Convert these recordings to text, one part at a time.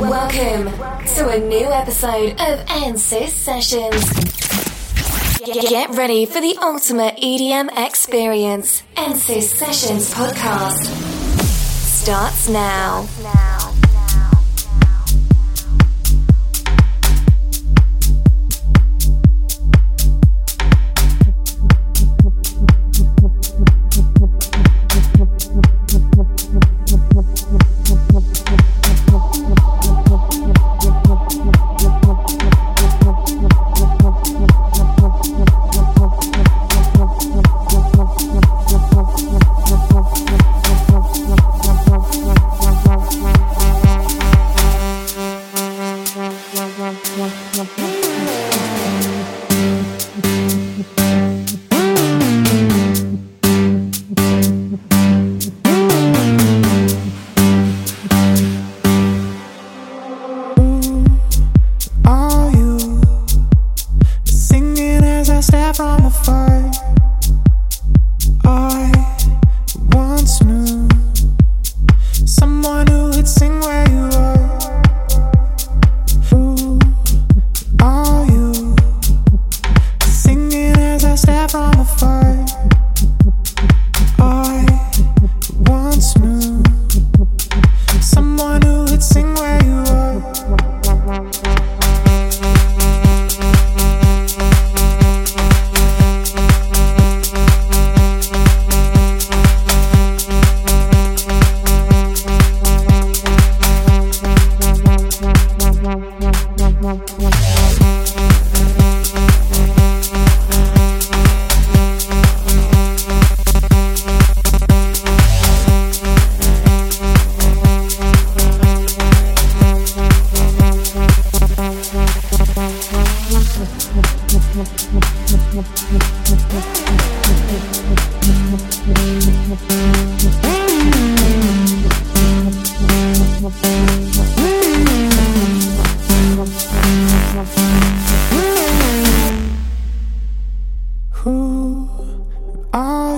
Welcome to a new episode of Ensis Sessions. Get ready for the ultimate EDM experience. Ensis Sessions podcast starts now.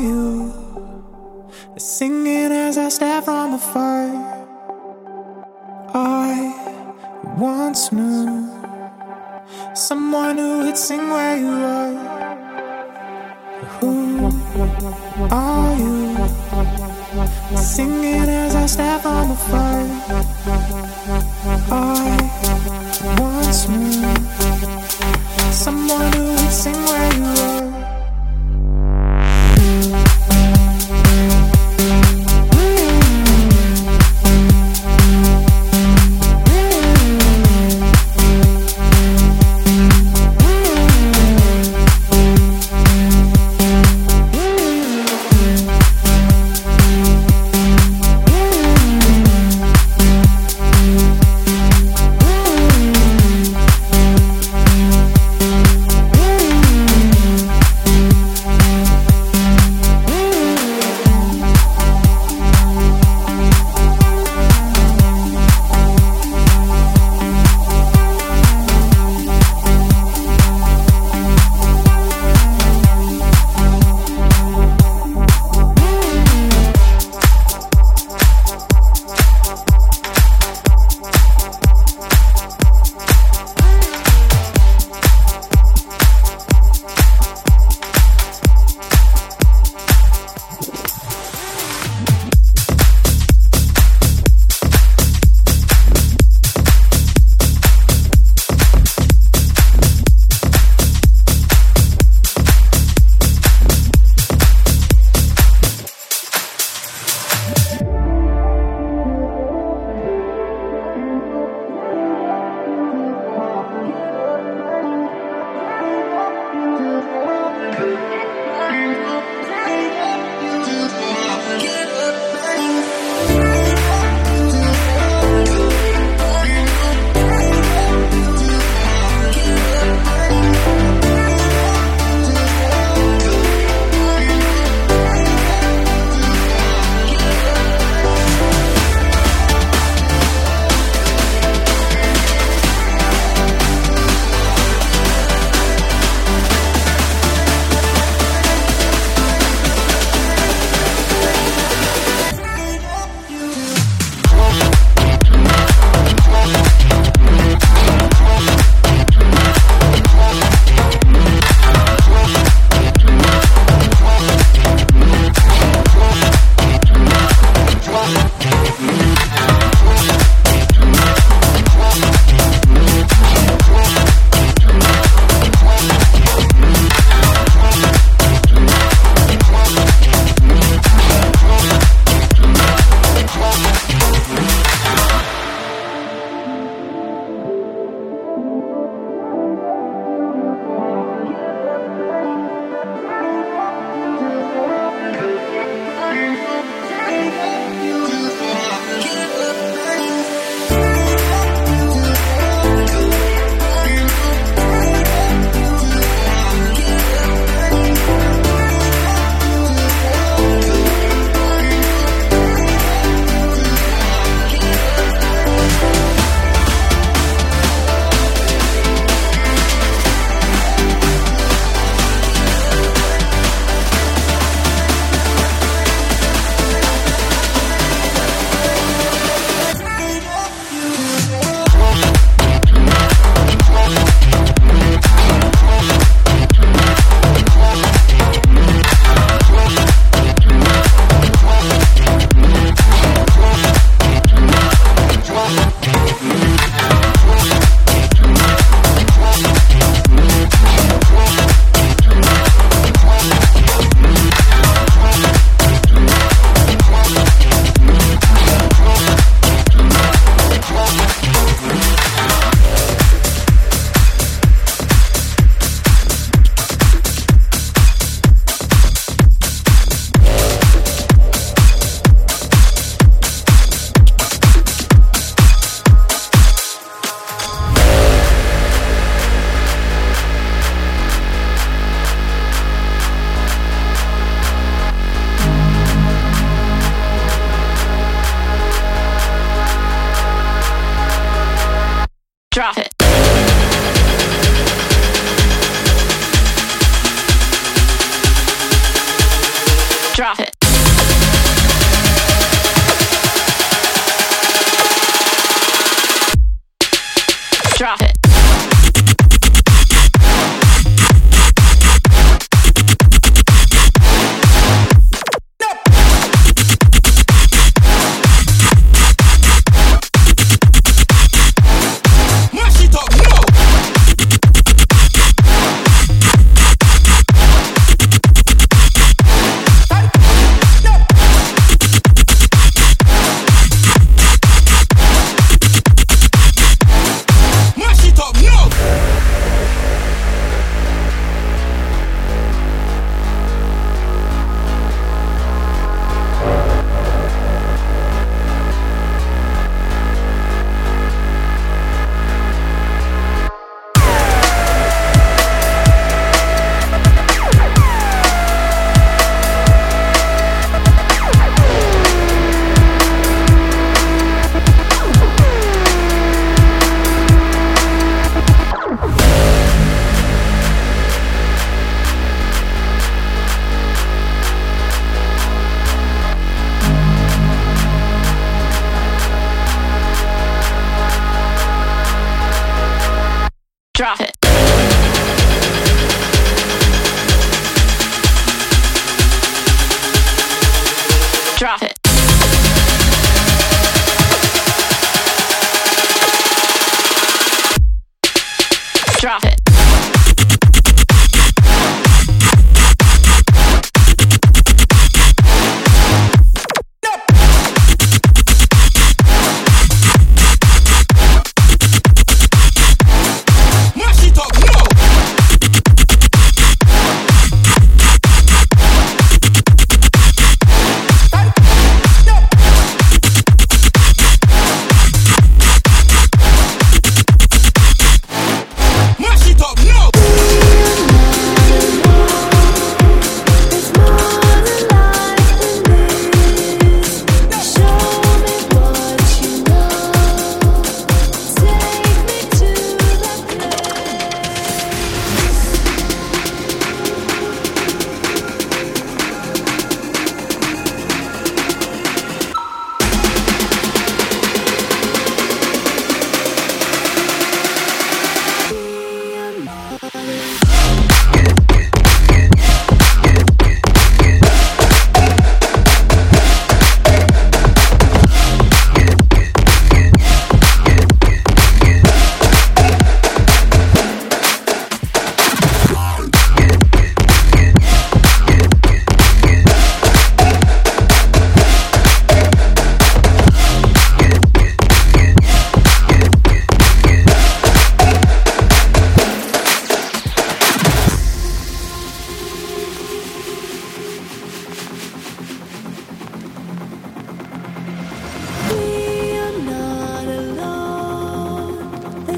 you. Singing as I stare from afar. I once knew someone who would sing where you are. Who are you? Singing as I step on the floor.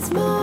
It's more.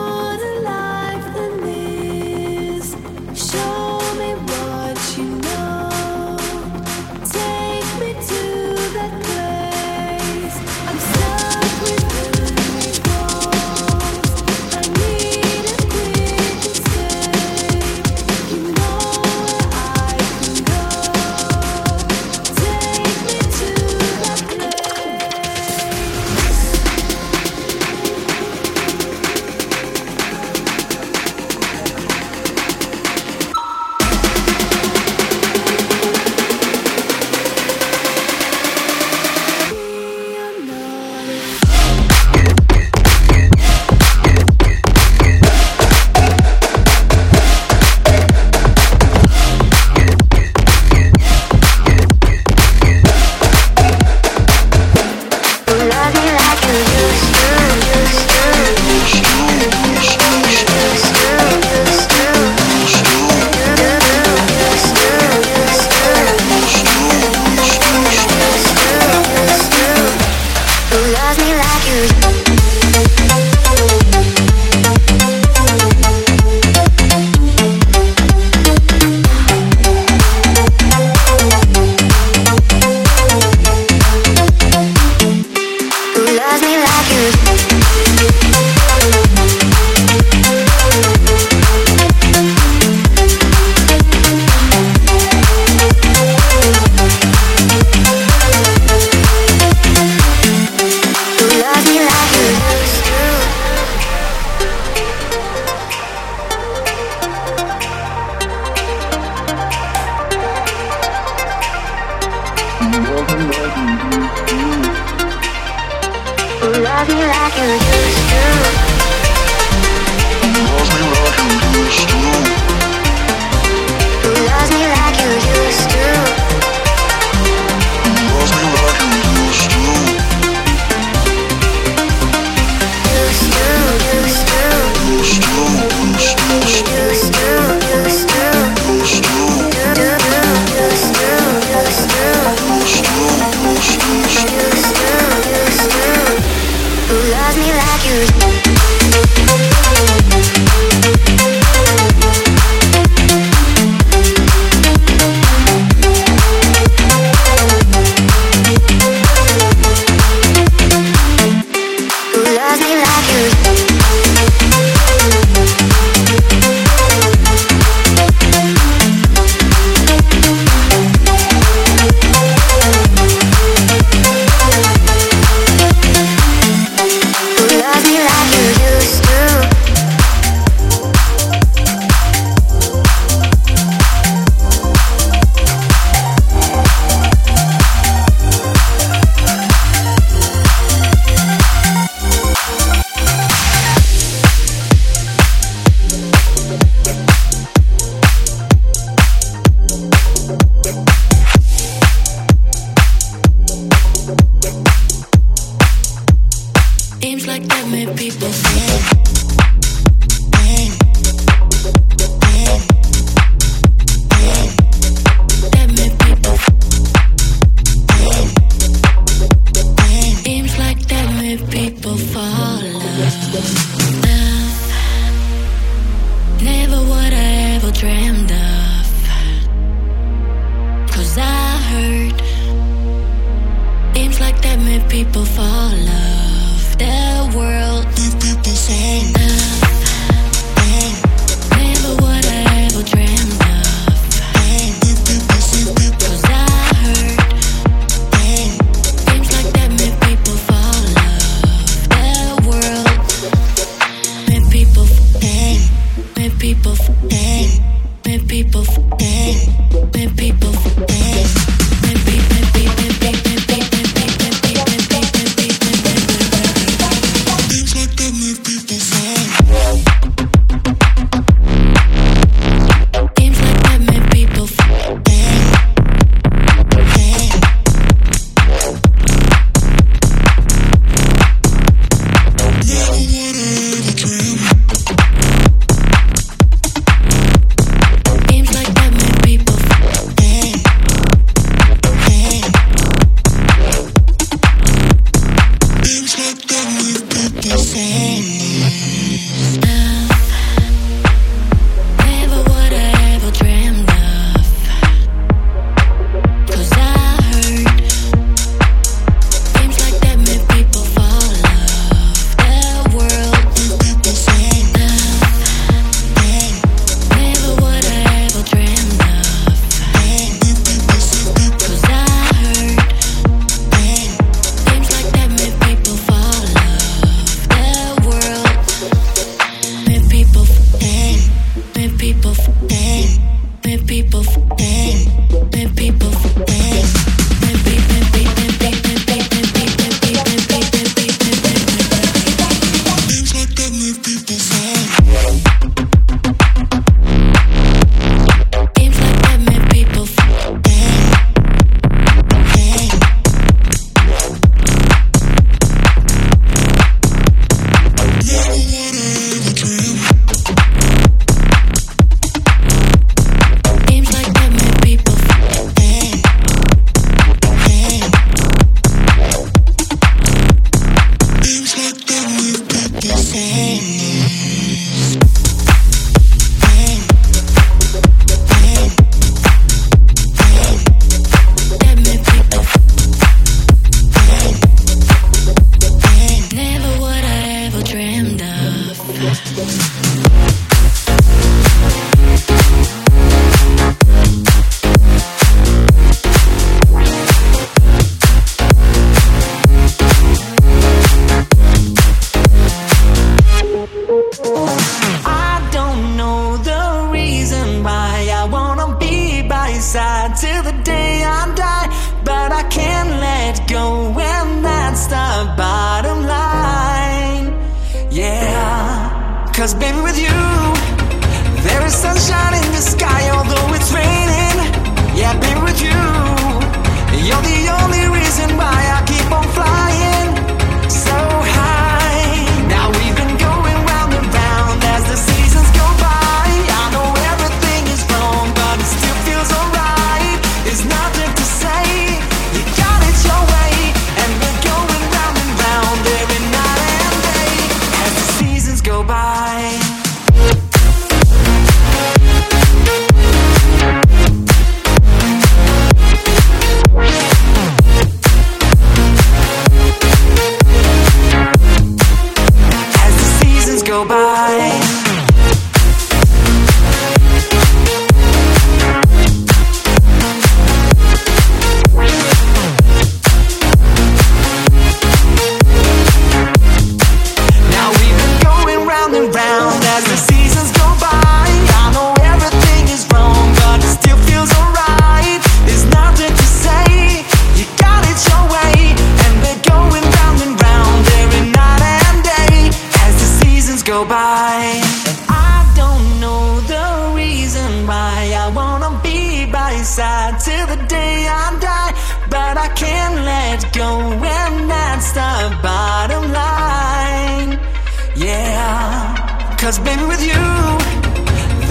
Cause baby with you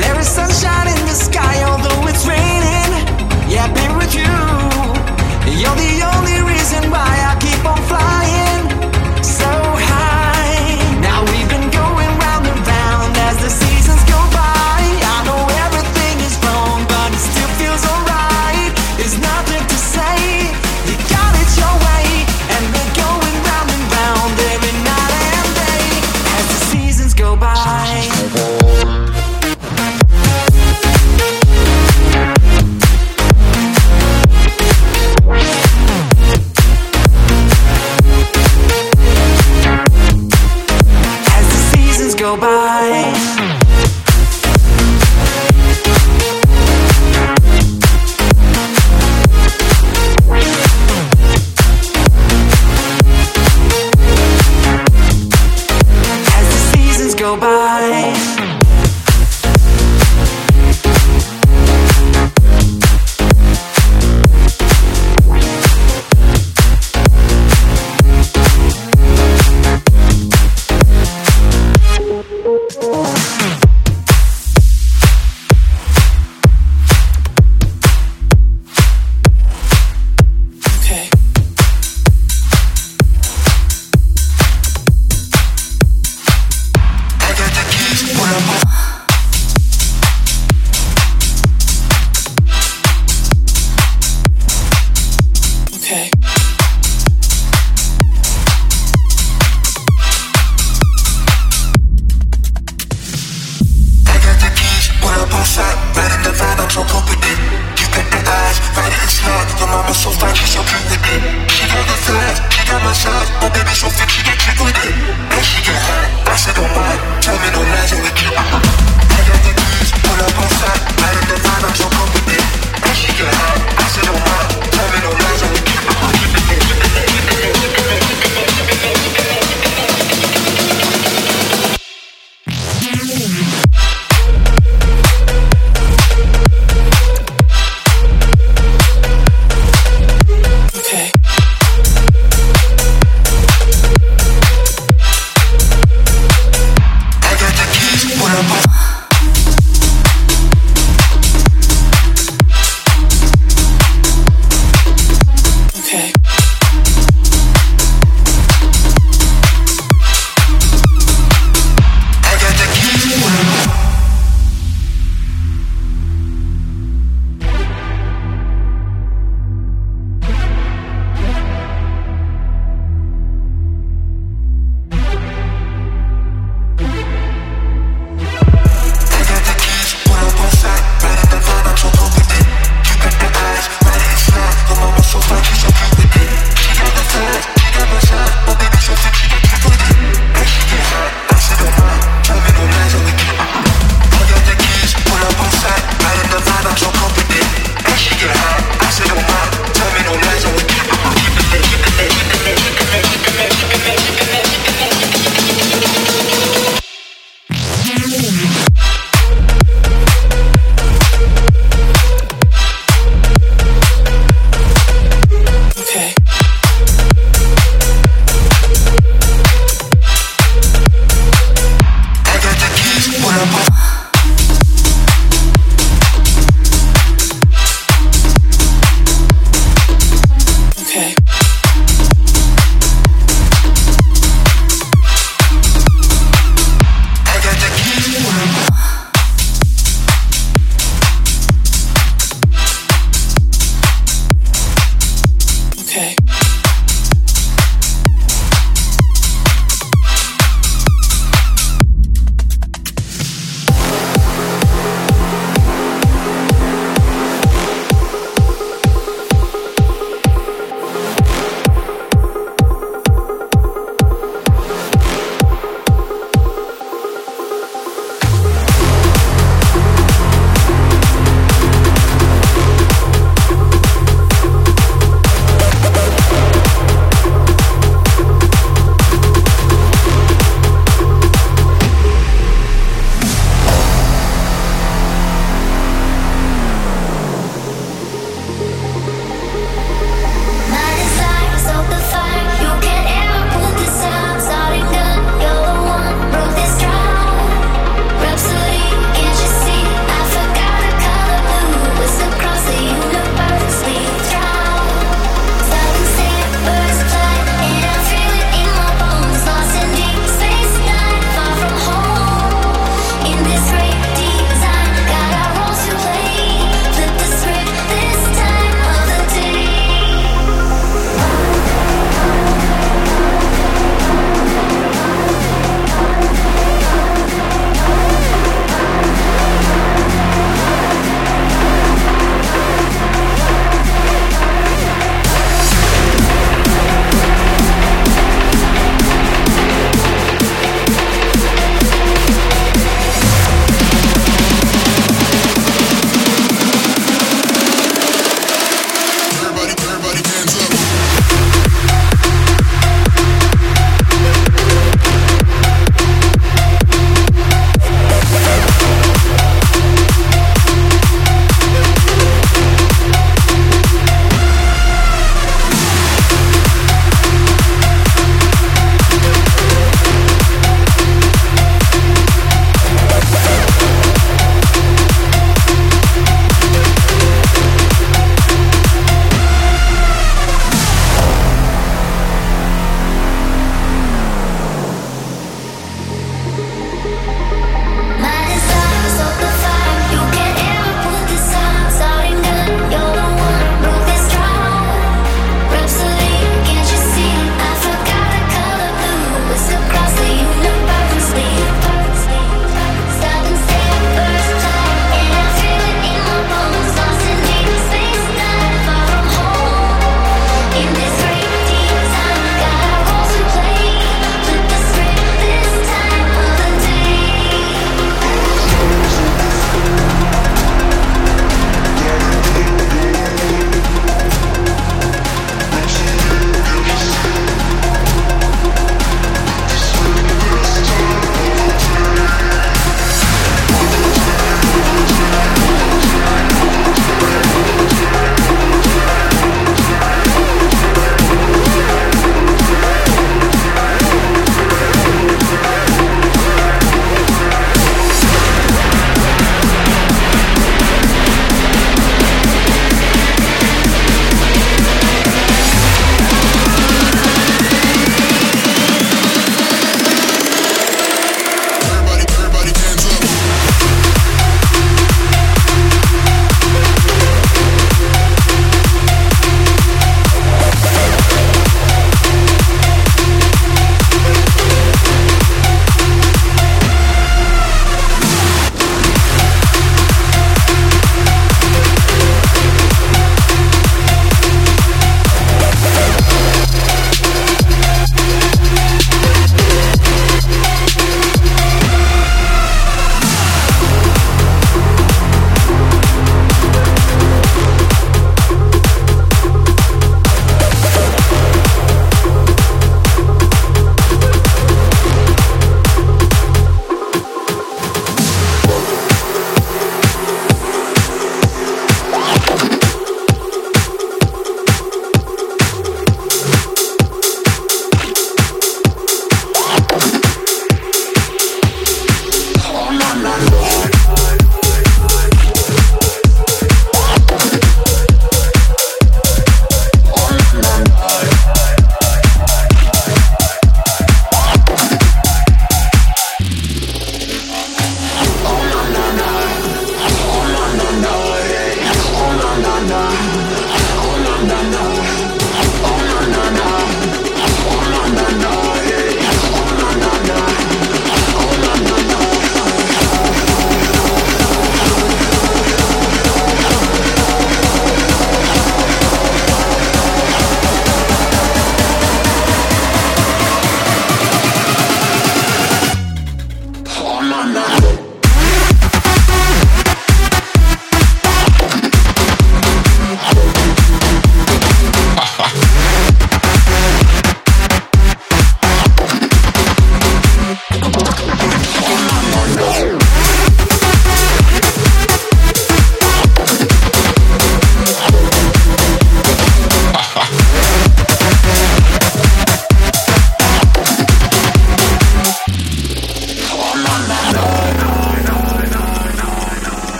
There is sunshine in the sky although it's raining. Yeah baby with you You're the only reason why I keep seasons go